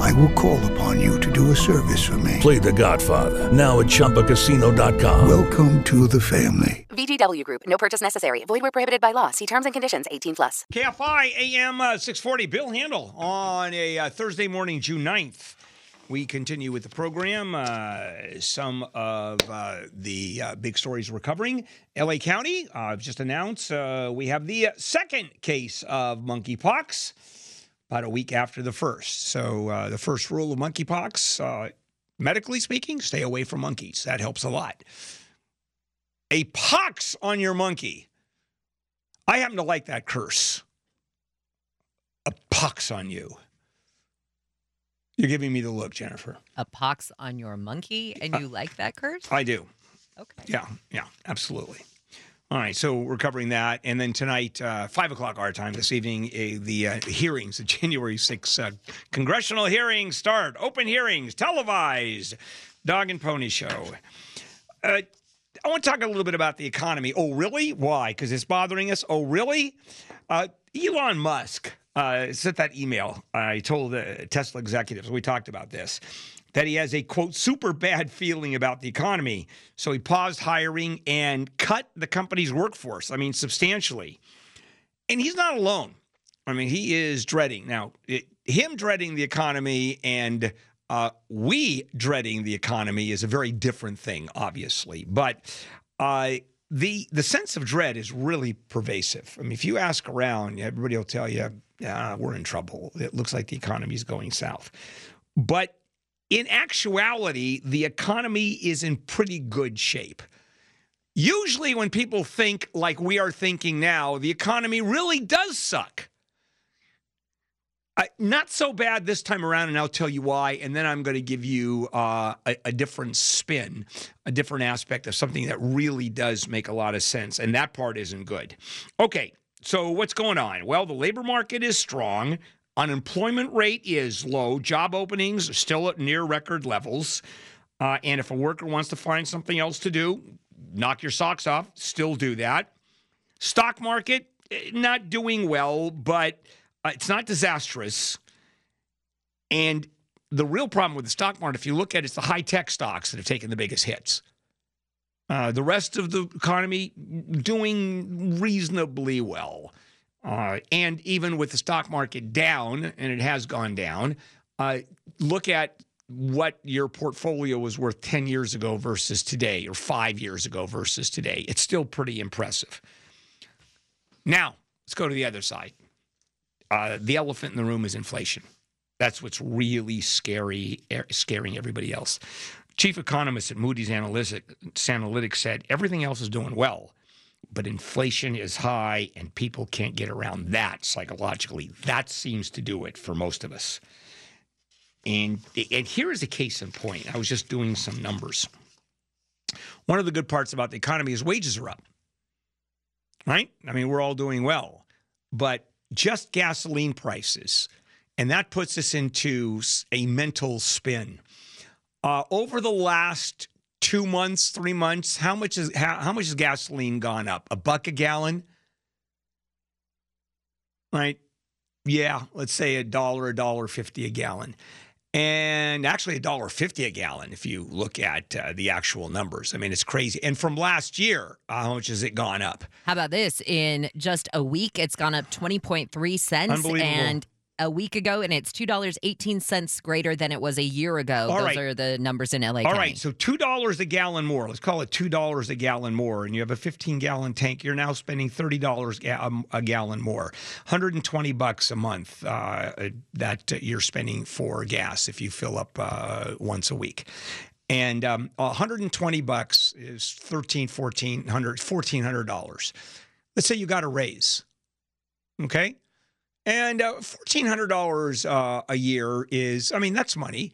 I will call upon you to do a service for me. Play The Godfather now at ChumbaCasino.com. Welcome to the family. VGW Group. No purchase necessary. Void where prohibited by law. See terms and conditions. 18 plus. KFI AM uh, 640. Bill Handel on a uh, Thursday morning, June 9th. We continue with the program. Uh, some of uh, the uh, big stories we're covering. LA County, I've just announced uh, we have the second case of monkeypox about a week after the first. So, uh, the first rule of monkeypox, uh, medically speaking, stay away from monkeys. That helps a lot. A pox on your monkey. I happen to like that curse. A pox on you. You're giving me the look, Jennifer. A pox on your monkey, and you like that curse? I do. Okay. Yeah, yeah, absolutely. All right, so we're covering that, and then tonight, uh, five o'clock our time this evening, the uh, hearings, the January 6th uh, congressional hearings start. Open hearings, televised, dog and pony show. Uh, I want to talk a little bit about the economy. Oh, really? Why? Because it's bothering us. Oh, really? Uh, Elon Musk sent that email. I told the Tesla executives, we talked about this, that he has a quote, super bad feeling about the economy. So he paused hiring and cut the company's workforce, I mean, substantially. And he's not alone. I mean, he is dreading. Now, it, him dreading the economy and uh, we dreading the economy is a very different thing, obviously. But uh, the the sense of dread is really pervasive. I mean, if you ask around, everybody will tell you, yeah, we're in trouble. It looks like the economy is going south. But in actuality, the economy is in pretty good shape. Usually, when people think like we are thinking now, the economy really does suck. Uh, not so bad this time around, and I'll tell you why. And then I'm going to give you uh, a, a different spin, a different aspect of something that really does make a lot of sense. And that part isn't good. Okay, so what's going on? Well, the labor market is strong. Unemployment rate is low. Job openings are still at near record levels. Uh, and if a worker wants to find something else to do, knock your socks off, still do that. Stock market, eh, not doing well, but uh, it's not disastrous. And the real problem with the stock market, if you look at it, it's the high tech stocks that have taken the biggest hits. Uh, the rest of the economy doing reasonably well. Uh, and even with the stock market down, and it has gone down, uh, look at what your portfolio was worth 10 years ago versus today, or five years ago versus today. It's still pretty impressive. Now, let's go to the other side. Uh, the elephant in the room is inflation. That's what's really scary, scaring everybody else. Chief economist at Moody's Analytics said everything else is doing well, but inflation is high and people can't get around that psychologically. That seems to do it for most of us. And, and here is a case in point. I was just doing some numbers. One of the good parts about the economy is wages are up, right? I mean, we're all doing well, but just gasoline prices, and that puts us into a mental spin. Uh, over the last two months, three months, how much is how, how much has gasoline gone up? A buck a gallon, right? Yeah, let's say a dollar, a dollar fifty a gallon, and actually a dollar fifty a gallon if you look at uh, the actual numbers. I mean, it's crazy. And from last year, uh, how much has it gone up? How about this? In just a week, it's gone up 20.3 cents. Unbelievable. And a week ago, and it's $2.18 greater than it was a year ago. All Those right. are the numbers in LA All County. right, so two dollars a gallon more. Let's call it two dollars a gallon more, and you have a fifteen gallon tank. You're now spending thirty dollars a gallon more, hundred and twenty bucks a month uh, that you're spending for gas if you fill up uh, once a week. And um, 120 bucks is 13, 1400, 1400 dollars. Let's say you got a raise, okay? And uh, $1,400 uh, a year is, I mean, that's money.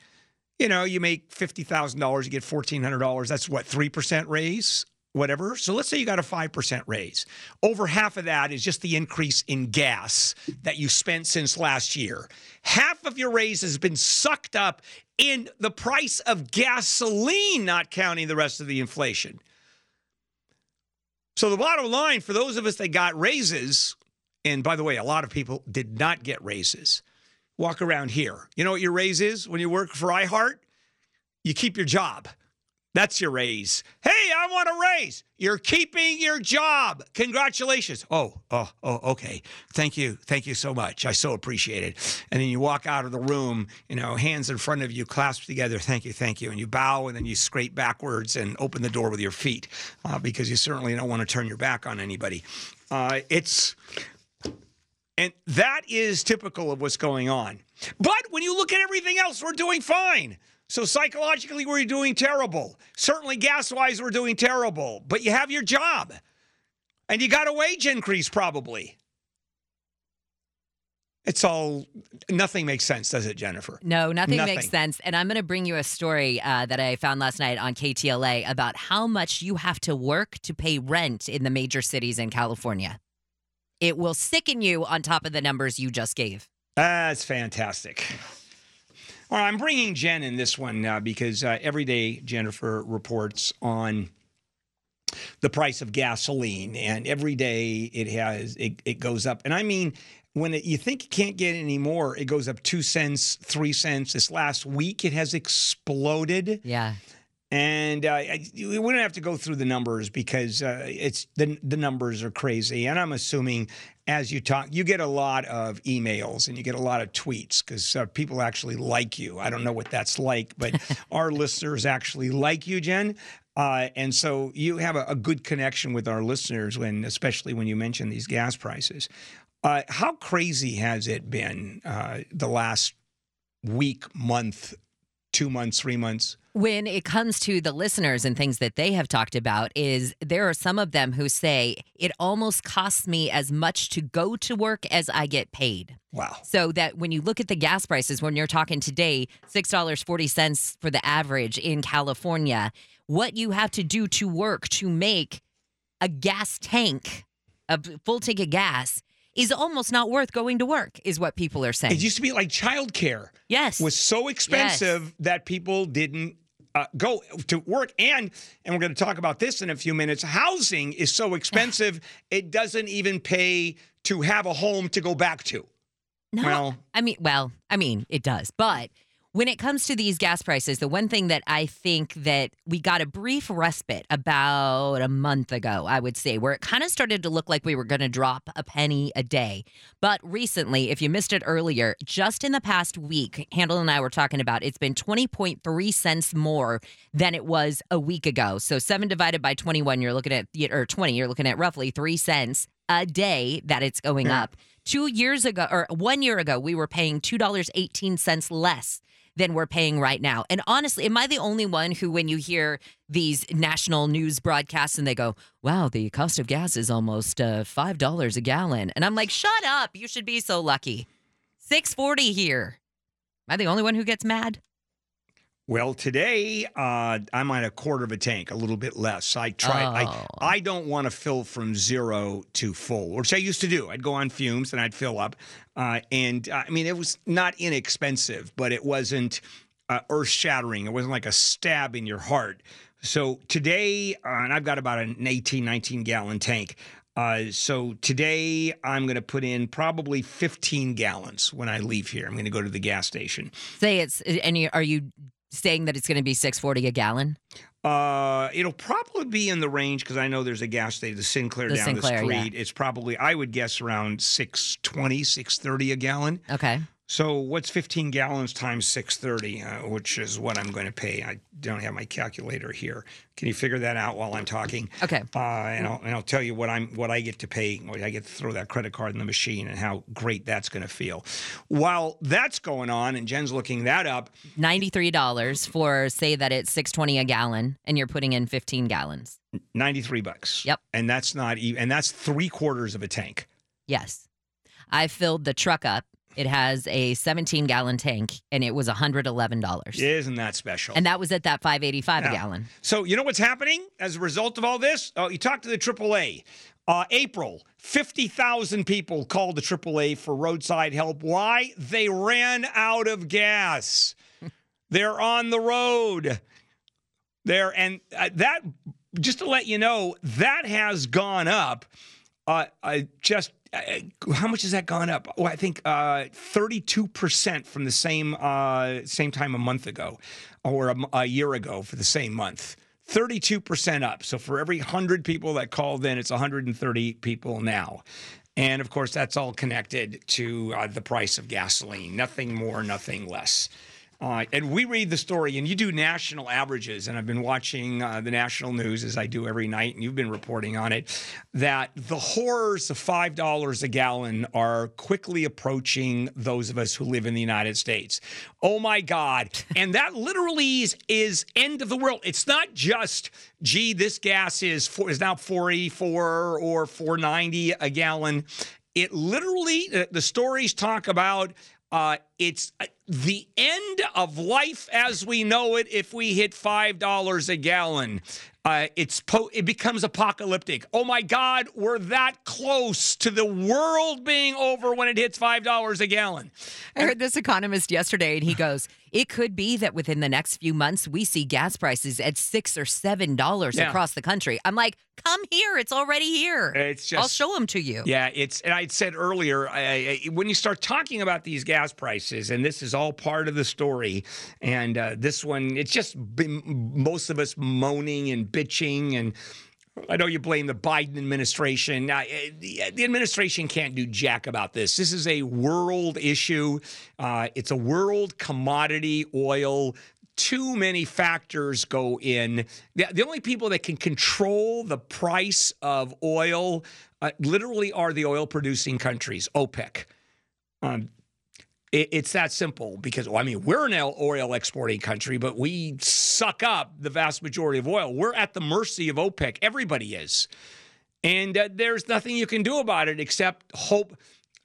You know, you make $50,000, you get $1,400. That's what, 3% raise? whatever. So let's say you got a 5% raise. Over half of that is just the increase in gas that you spent since last year. Half of your raise has been sucked up in the price of gasoline, not counting the rest of the inflation. So the bottom line for those of us that got raises, and by the way, a lot of people did not get raises. Walk around here. You know what your raise is when you work for iHeart? You keep your job. That's your raise. Hey, I want a raise. You're keeping your job. Congratulations. Oh, oh, oh, okay. Thank you. Thank you so much. I so appreciate it. And then you walk out of the room, you know, hands in front of you, clasped together. Thank you, thank you. And you bow and then you scrape backwards and open the door with your feet uh, because you certainly don't want to turn your back on anybody. Uh, it's, and that is typical of what's going on. But when you look at everything else, we're doing fine. So psychologically, we're doing terrible. Certainly, gas wise, we're doing terrible. But you have your job and you got a wage increase probably. It's all, nothing makes sense, does it, Jennifer? No, nothing, Nothing. makes sense. And I'm going to bring you a story uh, that I found last night on KTLA about how much you have to work to pay rent in the major cities in California. It will sicken you on top of the numbers you just gave. That's fantastic. All right, I'm bringing Jen in this one uh, because uh, every day Jennifer reports on the price of gasoline, and every day it has it, it goes up. And I mean, when it, you think you can't get any more, it goes up two cents, three cents. This last week, it has exploded. Yeah. And uh, I, we don't have to go through the numbers because uh, it's the the numbers are crazy. And I'm assuming as you talk, you get a lot of emails and you get a lot of tweets because uh, people actually like you. I don't know what that's like, but our listeners actually like you, Jen. Uh, and so you have a, a good connection with our listeners when, especially when you mention these gas prices. Uh, how crazy has it been uh, the last week, month, two months, three months? when it comes to the listeners and things that they have talked about is there are some of them who say it almost costs me as much to go to work as I get paid. Wow. So that when you look at the gas prices, when you're talking today, $6.40 for the average in California, what you have to do to work to make a gas tank, a full tank of gas, is almost not worth going to work, is what people are saying. It used to be like childcare yes. was so expensive that people didn't uh, go to work. And and we're going to talk about this in a few minutes. Housing is so expensive it doesn't even pay to have a home to go back to. No, Well- I mean, well, I mean, it does. But when it comes to these gas prices, the one thing that I think that we got a brief respite about a month ago, I would say, where it kind of started to look like we were going to drop a penny a day. But recently, if you missed it earlier, just in the past week, Handel and I were talking about it's been 20.3 cents more than it was a week ago. So 7 divided by 21, you're looking at, or 20, you're looking at roughly 3 cents a day that it's going Yeah. up. Two years ago, or one year ago, we were paying $2.18 less than we're paying right now. And honestly, am I the only one who, when you hear these national news broadcasts and they go, wow, the cost of gas is almost uh, $5 a gallon? And I'm like, shut up. You should be so lucky. 640 here. Am I the only one who gets mad? Well, today uh, I'm on a quarter of a tank, a little bit less. I try. I Oh. I don't want to fill from zero to full, which I used to do. I'd go on fumes and I'd fill up, uh, and uh, I mean it was not inexpensive, but it wasn't uh, earth shattering. It wasn't like a stab in your heart. So today, uh, and I've got about an 18, 19 gallon tank. Uh, so today I'm going to put in probably 15 gallons when I leave here. I'm going to go to the gas station. Say it's, and you, are you saying that it's going to be 640 a gallon? Uh, it'll probably be in the range because I know there's a gas station, the Sinclair The down Sinclair, the yeah. street. It's probably, I would guess, around 620, 630 a gallon. Okay. So what's 15 gallons times 630, uh, which is what I'm going to pay? I don't have my calculator here. Can you figure that out while I'm talking? Okay. Uh, and I'll and I'll tell you what I'm what I get to pay. What I get to throw that credit card in the machine and how great that's going to feel. While that's going on, and Jen's looking that up, $93 for, say that it's 620 a gallon and you're putting in 15 gallons. 93 bucks. Yep. And that's not even, and that's three quarters of a tank. Yes. I filled the truck up It has a 17 gallon tank and it was $111. Isn't that special? And that was at that 585 Yeah. a gallon. So you know what's happening as a result of all this? Oh, you talk to the AAA. Uh, April, 50,000 people called the AAA for roadside help. Why? They ran out of gas. They're on the road. There and uh, that just to let you know that has gone up. Uh, uh, just uh, how much has that gone up? Oh, I think uh, thirty-two percent from the same uh, same time a month ago, or a year ago for the same month. Thirty-two percent up. So for every hundred people that called in, it's one hundred and thirty people now. And of course, that's all connected to uh, the price of gasoline. Nothing more, nothing less. Uh, and we read the story, and you do national averages. And I've been watching uh, the national news as I do every night, and you've been reporting on it. That the horrors of five dollars a gallon are quickly approaching those of us who live in the United States. Oh my God! and that literally is, is end of the world. It's not just gee, this gas is four, is now four eighty four or four ninety a gallon. It literally, the stories talk about uh, it's uh, the end of life as we know it if we hit five dollars a gallon. Uh, it's po- it becomes apocalyptic. Oh my God, we're that close to the world being over when it hits five dollars a gallon. I heard this economist yesterday, and he goes, "It could be that within the next few months we see gas prices at six or seven dollars Yeah. across the country." I'm like, "Come here! It's already here. It's just, I'll show them to you." Yeah, it's and I said earlier I, I, when you start talking about these gas prices, and this is all part of the story, and uh, this one it's just been most of us moaning and bitching and. I know you blame the Biden administration. Now, eh, the, the administration can't do jack about this. This is a world issue. Uh, it's a world commodity oil. Too many factors go in. The, the only people that can control the price of oil uh, literally are the oil producing countries, OPEC. Um, it, it's that simple because, well, I mean, we're an oil- exporting country, but we suck up the vast majority of oil. We're at the mercy of OPEC. Everybody is. And uh, there's nothing you can do about it except hope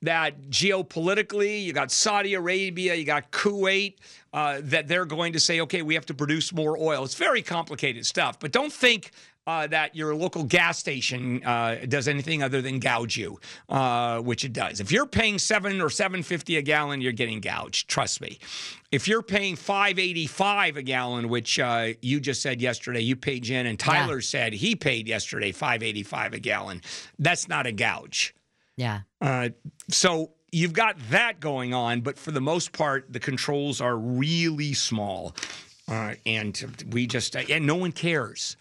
that geopolitically, you got Saudi Arabia, you got Kuwait, uh, that they're going to say, okay, we have to produce more oil. It's very complicated stuff, but don't think uh, that your local gas station uh, does anything other than gouge you, uh, which it does. If you're paying seven or seven fifty a gallon, you're getting gouged. Trust me. If you're paying five eighty five a gallon, which uh, you just said yesterday, you paid Jen, and Tyler said he paid yesterday five eighty five a gallon. That's not a gouge. Yeah. Uh, so you've got that going on, but for the most part, the controls are really small, uh, and we just and no one cares.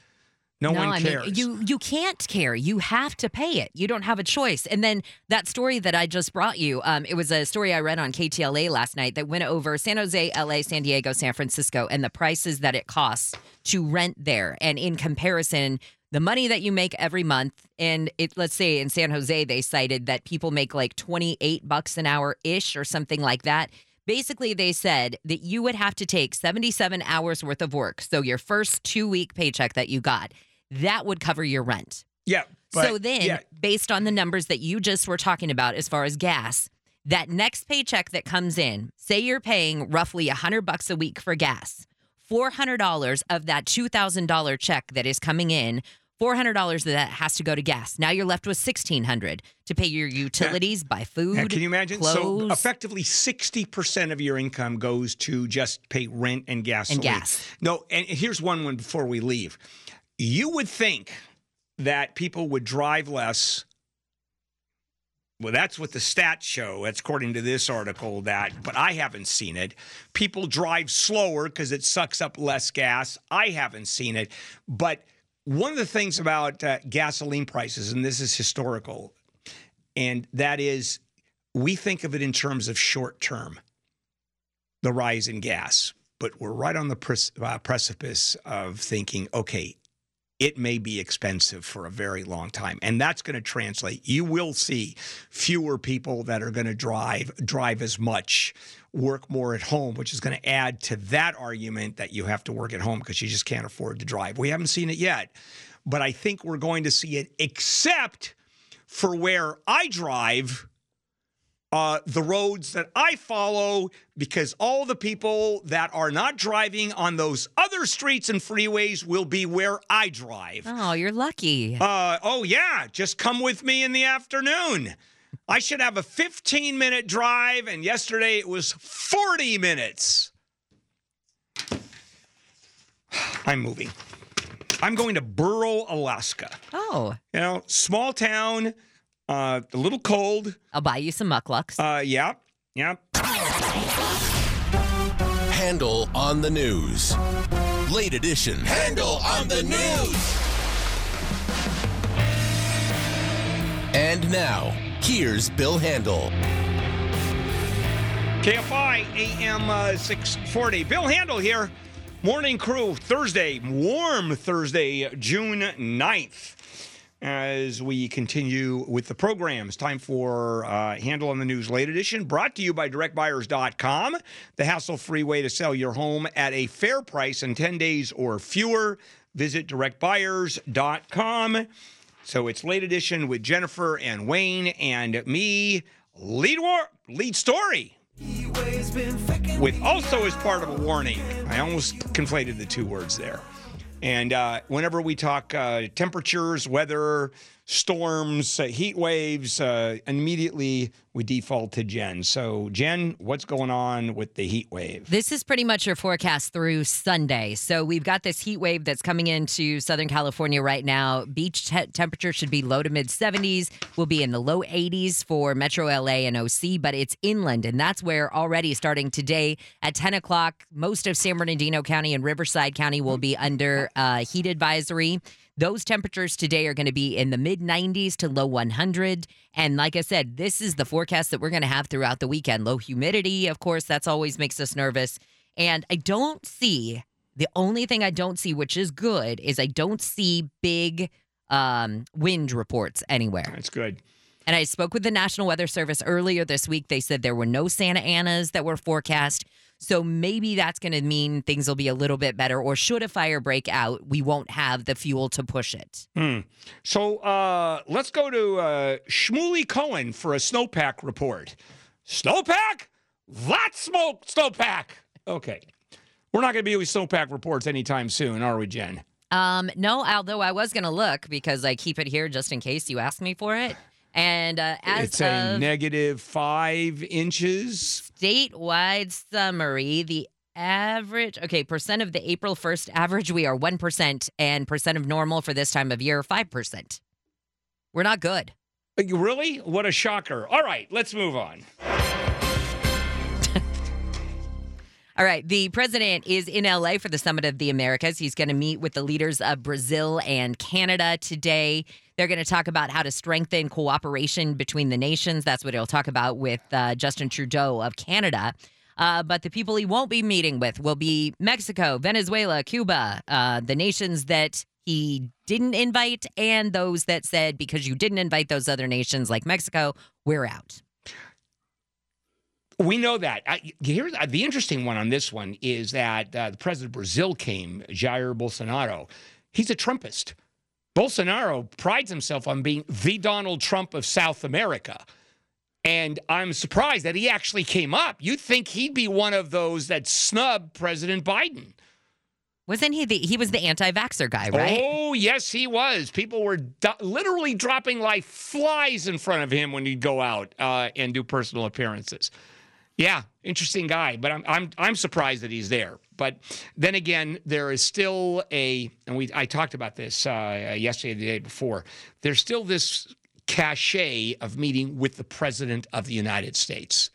No, no, one I cares. mean you you can't care. You have to pay it. You don't have a choice. And then that story that I just brought you, um, it was a story I read on KTLA last night that went over San Jose, LA, San Diego, San Francisco, and the prices that it costs to rent there. And in comparison, the money that you make every month, and it let's say in San Jose, they cited that people make like twenty eight bucks an hour ish or something like that. Basically, they said that you would have to take 77 hours worth of work. So, your first two week paycheck that you got, that would cover your rent. yeah. so then, yeah, based on the numbers that you just were talking about as far as gas, that next paycheck that comes in, say you're paying roughly 100 bucks a week for gas, $400 of that $2,000 check that is coming in, $400 of that has to go to gas. Now you're left with 1600 to pay your utilities, buy food, can you imagine? So effectively, sixty percent of your income goes to just pay rent and gasoline. gas. No, and here's one one before we leave. You would think that people would drive less. Well, that's what the stats show. That's according to this article. That, but I haven't seen it. People drive slower because it sucks up less gas. I haven't seen it. But one of the things about uh, gasoline prices, and this is historical, and that is we think of it in terms of short term, the rise in gas, but we're right on the pre- uh, precipice of thinking, okay, it may be expensive for a very long time, and that's going to translate. You will see fewer people that are going to drive drive as much, work more at home, which is going to add to that argument that you have to work at home because you just can't afford to drive. We haven't seen it yet, but I think we're going to see it, except for where I drive uh, the roads that I follow because all the people that are not driving on those other streets and freeways will be where I drive. Oh, you're lucky. Uh, oh, yeah, just come with me in the afternoon. I should have a 15 minute drive, and yesterday it was 40 minutes. I'm moving. I'm going to Barrow, Alaska. Oh, You know, small town, uh, a little cold. I'll buy you some mukluks. Uh, yeah, yeah. Handel on the news. Late edition. Handel on the news. And now, here's Bill Handel. KFI AM uh, 640. Bill Handel here. Morning crew, Thursday, warm Thursday, June 9th. As we continue with the programs, time for uh, Handel on the News Late Edition, brought to you by DirectBuyers.com, the hassle free way to sell your home at a fair price in 10 days or fewer. Visit DirectBuyers.com. So it's Late Edition with Jennifer and Wayne and me. Lead, war- lead story with also as part of a warning. I almost conflated the two words there. And uh, whenever we talk uh, temperatures, weather, storms, uh, heat waves, uh, immediately we default to Jen. So, Jen, what's going on with the heat wave? This is pretty much your forecast through Sunday. So we've got this heat wave that's coming into Southern California right now. Beach te- temperature should be low to mid 70s. We'll be in the low 80s for Metro LA and OC, but it's inland, and that's where already starting today at 10 o'clock, most of San Bernardino County and Riverside County will be under uh, heat advisory. Those temperatures today are going to be in the mid 90s to low 100. And like I said, this is the forecast that we're going to have throughout the weekend. Low humidity, of course, that's always makes us nervous. And I don't see the only thing I don't see, which is good, is I don't see big um, wind reports anywhere. That's good. And I spoke with the National Weather Service earlier this week. They said there were no Santa Anas that were forecast. So maybe that's going to mean things will be a little bit better. Or should a fire break out, we won't have the fuel to push it. So uh, let's go to uh, Shmuley Cohen for a snowpack report. Snowpack? That smoke snowpack. Okay. We're not going to be with snowpack reports anytime soon, are we, Jen? Um, no, although I was going to look because I keep it here just in case you ask me for it. And uh, as it's a negative five inches. statewide summary, the average, okay, percent of the April 1st average, we are 1%, and percent of normal for this time of year, 5%. We're not good. Really? What a shocker. All right, let's move on. All right. The president is in LA for the Summit of the Americas. He's going to meet with the leaders of Brazil and Canada today. They're going to talk about how to strengthen cooperation between the nations. That's what he'll talk about with uh, Justin Trudeau of Canada. Uh, but the people he won't be meeting with will be Mexico, Venezuela, Cuba, uh, the nations that he didn't invite, and those that said, because you didn't invite those other nations like Mexico, we're out. We know that. I, here's uh, the interesting one on this one is that uh, the president of Brazil came, Jair Bolsonaro. He's a Trumpist. Bolsonaro prides himself on being the Donald Trump of South America. And I'm surprised that he actually came up. You'd think he'd be one of those that snub President Biden. Wasn't he the he was the anti-vaxxer guy, right? Oh, yes, he was. People were do- literally dropping like flies in front of him when he'd go out uh, and do personal appearances. Yeah, interesting guy, but I'm I'm I'm surprised that he's there. But then again, there is still a, and we I talked about this uh, yesterday, the day before. There's still this cachet of meeting with the president of the United States.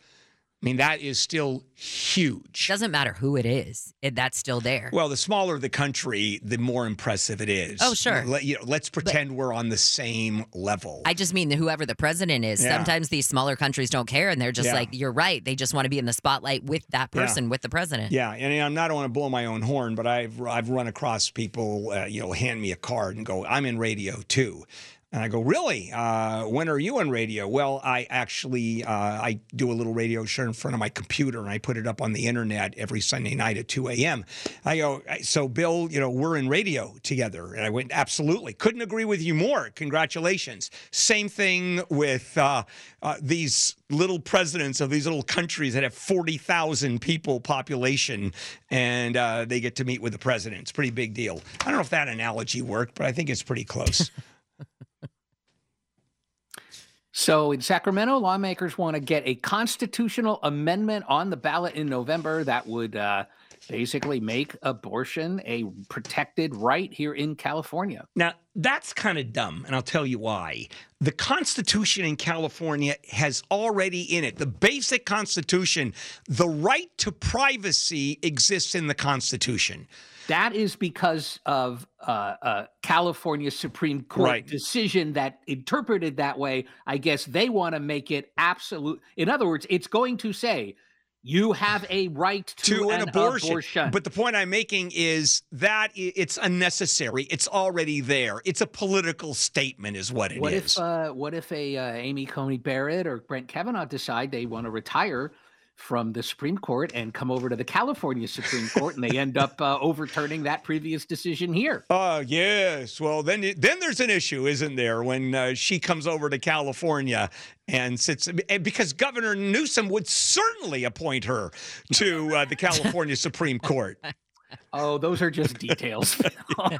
I mean, that is still huge. Doesn't matter who it is, it, that's still there. Well, the smaller the country, the more impressive it is. Oh, sure. Let, you know, let's pretend we're on the same level. I just mean that whoever the president is. Yeah. Sometimes these smaller countries don't care, and they're just Yeah. like, "You're right." They just want to be in the spotlight with that Yeah. person, with the president. yeah, and I'm not want to blow my own horn, but I've I've run across people, uh, you know, hand me a card and go, "I'm in radio too." And I go, really? Uh, when are you on radio? Well, I actually uh, I do a little radio show in front of my computer, and I put it up on the internet every Sunday night at 2 a.m. I go, so Bill, you know, we're in radio together, and I went, absolutely, couldn't agree with you more. Congratulations. Same thing with uh, uh these little presidents of these little countries that have 40,000 people population, and uh, they get to meet with the president. It's a pretty big deal. I don't know if that analogy worked, but I think it's pretty close. So in Sacramento, lawmakers want to get a constitutional amendment on the ballot in November that would uh, basically make abortion a protected right here in California. Now, that's kind of dumb, and I'll tell you why. The Constitution in California has already in it, the basic Constitution, the right to privacy exists in the Constitution. That is because of uh, uh, California Supreme Court Right. decision that interpreted that way. I guess they want to make it absolute. In other words, it's going to say you have a right to, to an, abortion. abortion. But the point I'm making is that it's unnecessary. It's already there. It's a political statement, is what it is. What if uh, what if a uh, Amy Coney Barrett or Brett Kavanaugh decide they want to retire from the Supreme Court and come over to the California Supreme Court and they end up uh, overturning that previous decision here? Oh yes. Well, then then there's an issue, isn't there, when uh, she comes over to California and sits because Governor Newsom would certainly appoint her to uh, the California Supreme Court. Oh, those are just details. All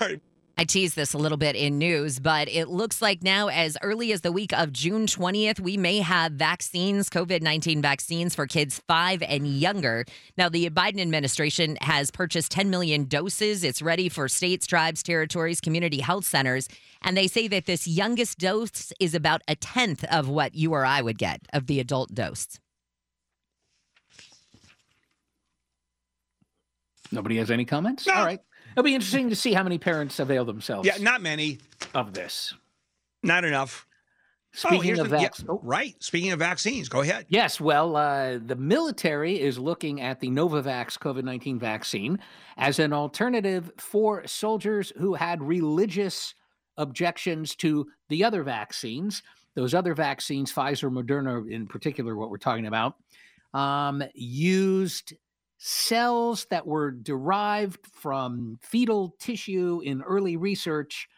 right. I teased this a little bit in news, but it looks like now, as early as the week of June 20th, we may have vaccines, COVID 19 vaccines for kids five and younger. Now, the Biden administration has purchased 10 million doses. It's ready for states, tribes, territories, community health centers. And they say that this youngest dose is about a tenth of what you or I would get of the adult dose. Nobody has any comments? No. All right. It'll be interesting to see how many parents avail themselves Yeah, not many, of this. not enough. Oh, Speaking here's of the- yeah, oh, right. Speaking of vaccines, go ahead. Yes, well, uh, the military is looking at the Novavax COVID 19 vaccine as an alternative for soldiers who had religious objections to the other vaccines. Those other vaccines, Pfizer, Moderna in particular, what we're talking about, um, used cells that were derived from fetal tissue in early research.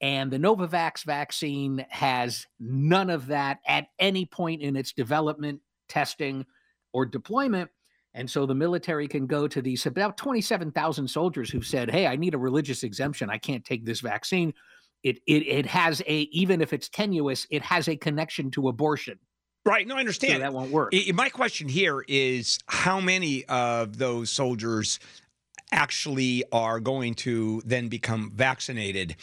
And the Novavax vaccine has none of that at any point in its development, testing, or deployment. And so the military can go to these about 27,000 soldiers who've said, Hey, I need a religious exemption. I can't take this vaccine. It, it, it has a, even if it's tenuous, it has a connection to abortion. Right. No, I So understand. that won't work. I- I- my question here is how many of those soldiers actually are going to then become vaccinated?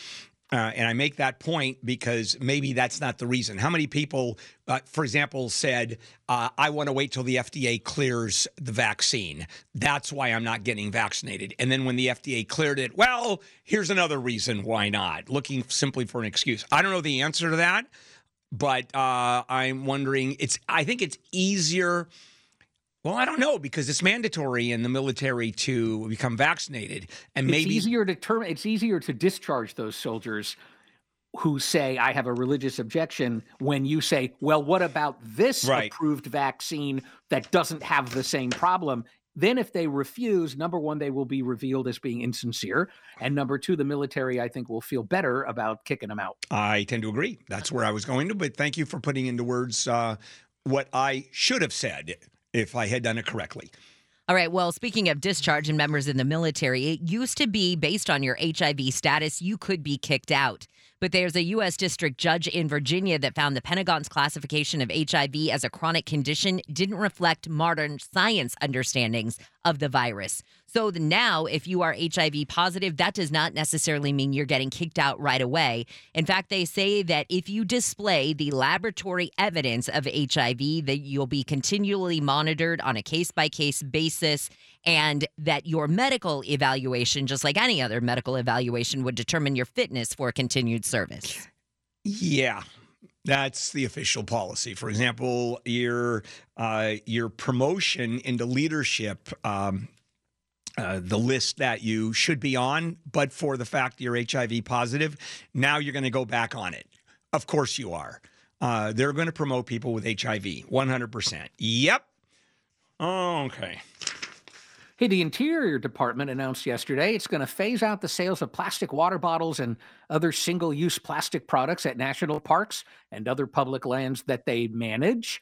Uh, and I make that point because maybe that's not the reason. How many people, uh, for example, said, uh, I want to wait till the FDA clears the vaccine. That's why I'm not getting vaccinated. And then when the FDA cleared it, well, here's another reason why not, looking simply for an excuse. I don't know the answer to that but uh, I'm wondering. It's. I think it's easier. Well, I don't know because it's mandatory in the military to become vaccinated, and it's maybe easier to term it's easier to discharge those soldiers who say I have a religious objection when you say, well, what about this Right. approved vaccine that doesn't have the same problem? Then, if they refuse, number one, they will be revealed as being insincere. And number two, the military, I think, will feel better about kicking them out. I tend to agree. That's where I was going to. But thank you for putting into words uh, what I should have said if I had done it correctly. All right. Well, speaking of discharge and members in the military, it used to be based on your HIV status, you could be kicked out. But there's a U.S. district judge in Virginia that found the Pentagon's classification of HIV as a chronic condition didn't reflect modern science understandings of the virus. So now, if you are HIV positive, that does not necessarily mean you're getting kicked out right away. In fact, they say that if you display the laboratory evidence of HIV, that you'll be continually monitored on a case by case basis, and that your medical evaluation, just like any other medical evaluation, would determine your fitness for continued service. Yeah, that's the official policy. For example, your uh, your promotion into leadership, um, uh, the list that you should be on, but for the fact you're HIV positive, now you're going to go back on it. Of course you are. Uh, they're going to promote people with HIV. 100%. Yep. Okay. Hey, the Interior Department announced yesterday it's going to phase out the sales of plastic water bottles and other single use plastic products at national parks and other public lands that they manage.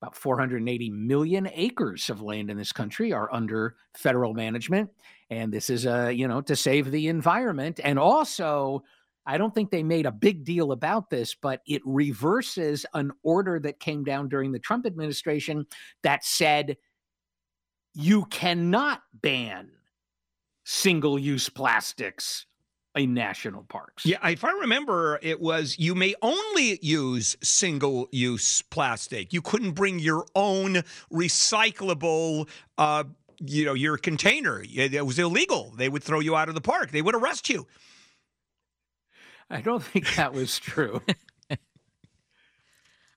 About 480 million acres of land in this country are under federal management. And this is, uh, you know, to save the environment. And also, I don't think they made a big deal about this, but it reverses an order that came down during the Trump administration that said you cannot ban single use plastics in national parks. Yeah, if I remember, it was you may only use single use plastic. You couldn't bring your own recyclable. Uh, you know, your container. It was illegal. They would throw you out of the park. They would arrest you. I don't think that was true.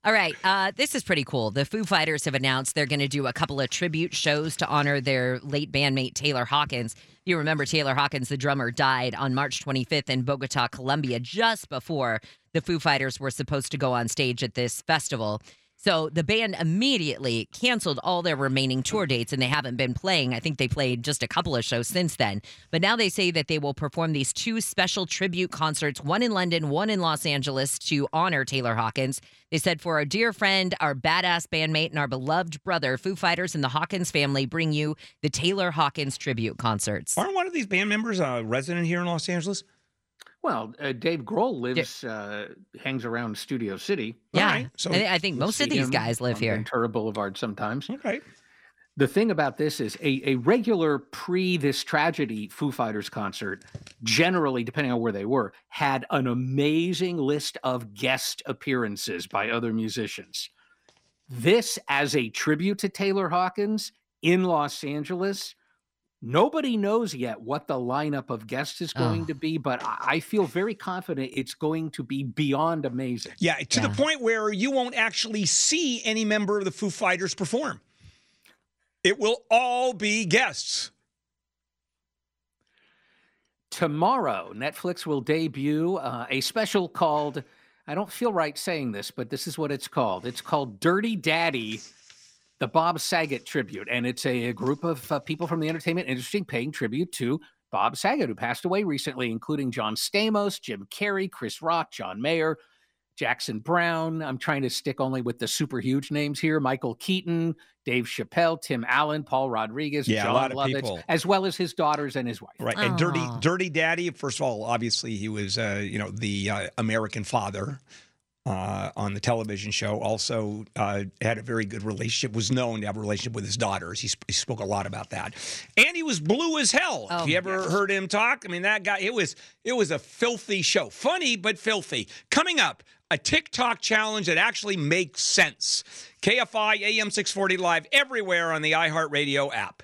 All right, uh, this is pretty cool. The Foo Fighters have announced they're going to do a couple of tribute shows to honor their late bandmate Taylor Hawkins. You remember Taylor Hawkins, the drummer, died on March 25th in Bogota, Colombia, just before the Foo Fighters were supposed to go on stage at this festival. So the band immediately canceled all their remaining tour dates and they haven't been playing. I think they played just a couple of shows since then. But now they say that they will perform these two special tribute concerts, one in London, one in Los Angeles, to honor Taylor Hawkins. They said, For our dear friend, our badass bandmate, and our beloved brother, Foo Fighters and the Hawkins family bring you the Taylor Hawkins tribute concerts. Aren't one of these band members a resident here in Los Angeles? Well, uh, Dave Grohl lives, uh, hangs around Studio City. Yeah. right, so I, I think most of these guys live on here. Ventura Boulevard sometimes. Okay. The thing about this is a, a regular pre this tragedy Foo Fighters concert, generally, depending on where they were, had an amazing list of guest appearances by other musicians. This, as a tribute to Taylor Hawkins in Los Angeles, nobody knows yet what the lineup of guests is going Oh. to be, but I I feel very confident it's going to be beyond amazing. Yeah, to the point where you won't actually see any member of the Foo Fighters perform. It will all be guests. tomorrow netflix will debut uh, a special called i don't feel right saying this but this is what it's called it's called dirty daddy the bob saget tribute and it's a, a group of uh, people from the entertainment industry paying tribute to bob saget who passed away recently including john stamos jim carrey chris rock john mayer jackson browne i'm trying to stick only with the super huge names here michael keaton dave chappelle tim allen paul rodriguez Yeah, a lot of lovitz people. as well as his daughters and his wife Right. And Dirty Dirty Daddy, first of all, obviously he was uh, you know, the uh, American father uh, on the television show. Also uh, had a very good relationship, was known to have a relationship with his daughters. He, sp- he spoke a lot about that. And he was blue as hell. Oh, Have you ever heard him talk? I mean, that guy, it was it was a filthy show. Funny, but filthy. Coming up, a TikTok challenge that actually makes sense. KFI AM 640 live everywhere on the iHeartRadio app.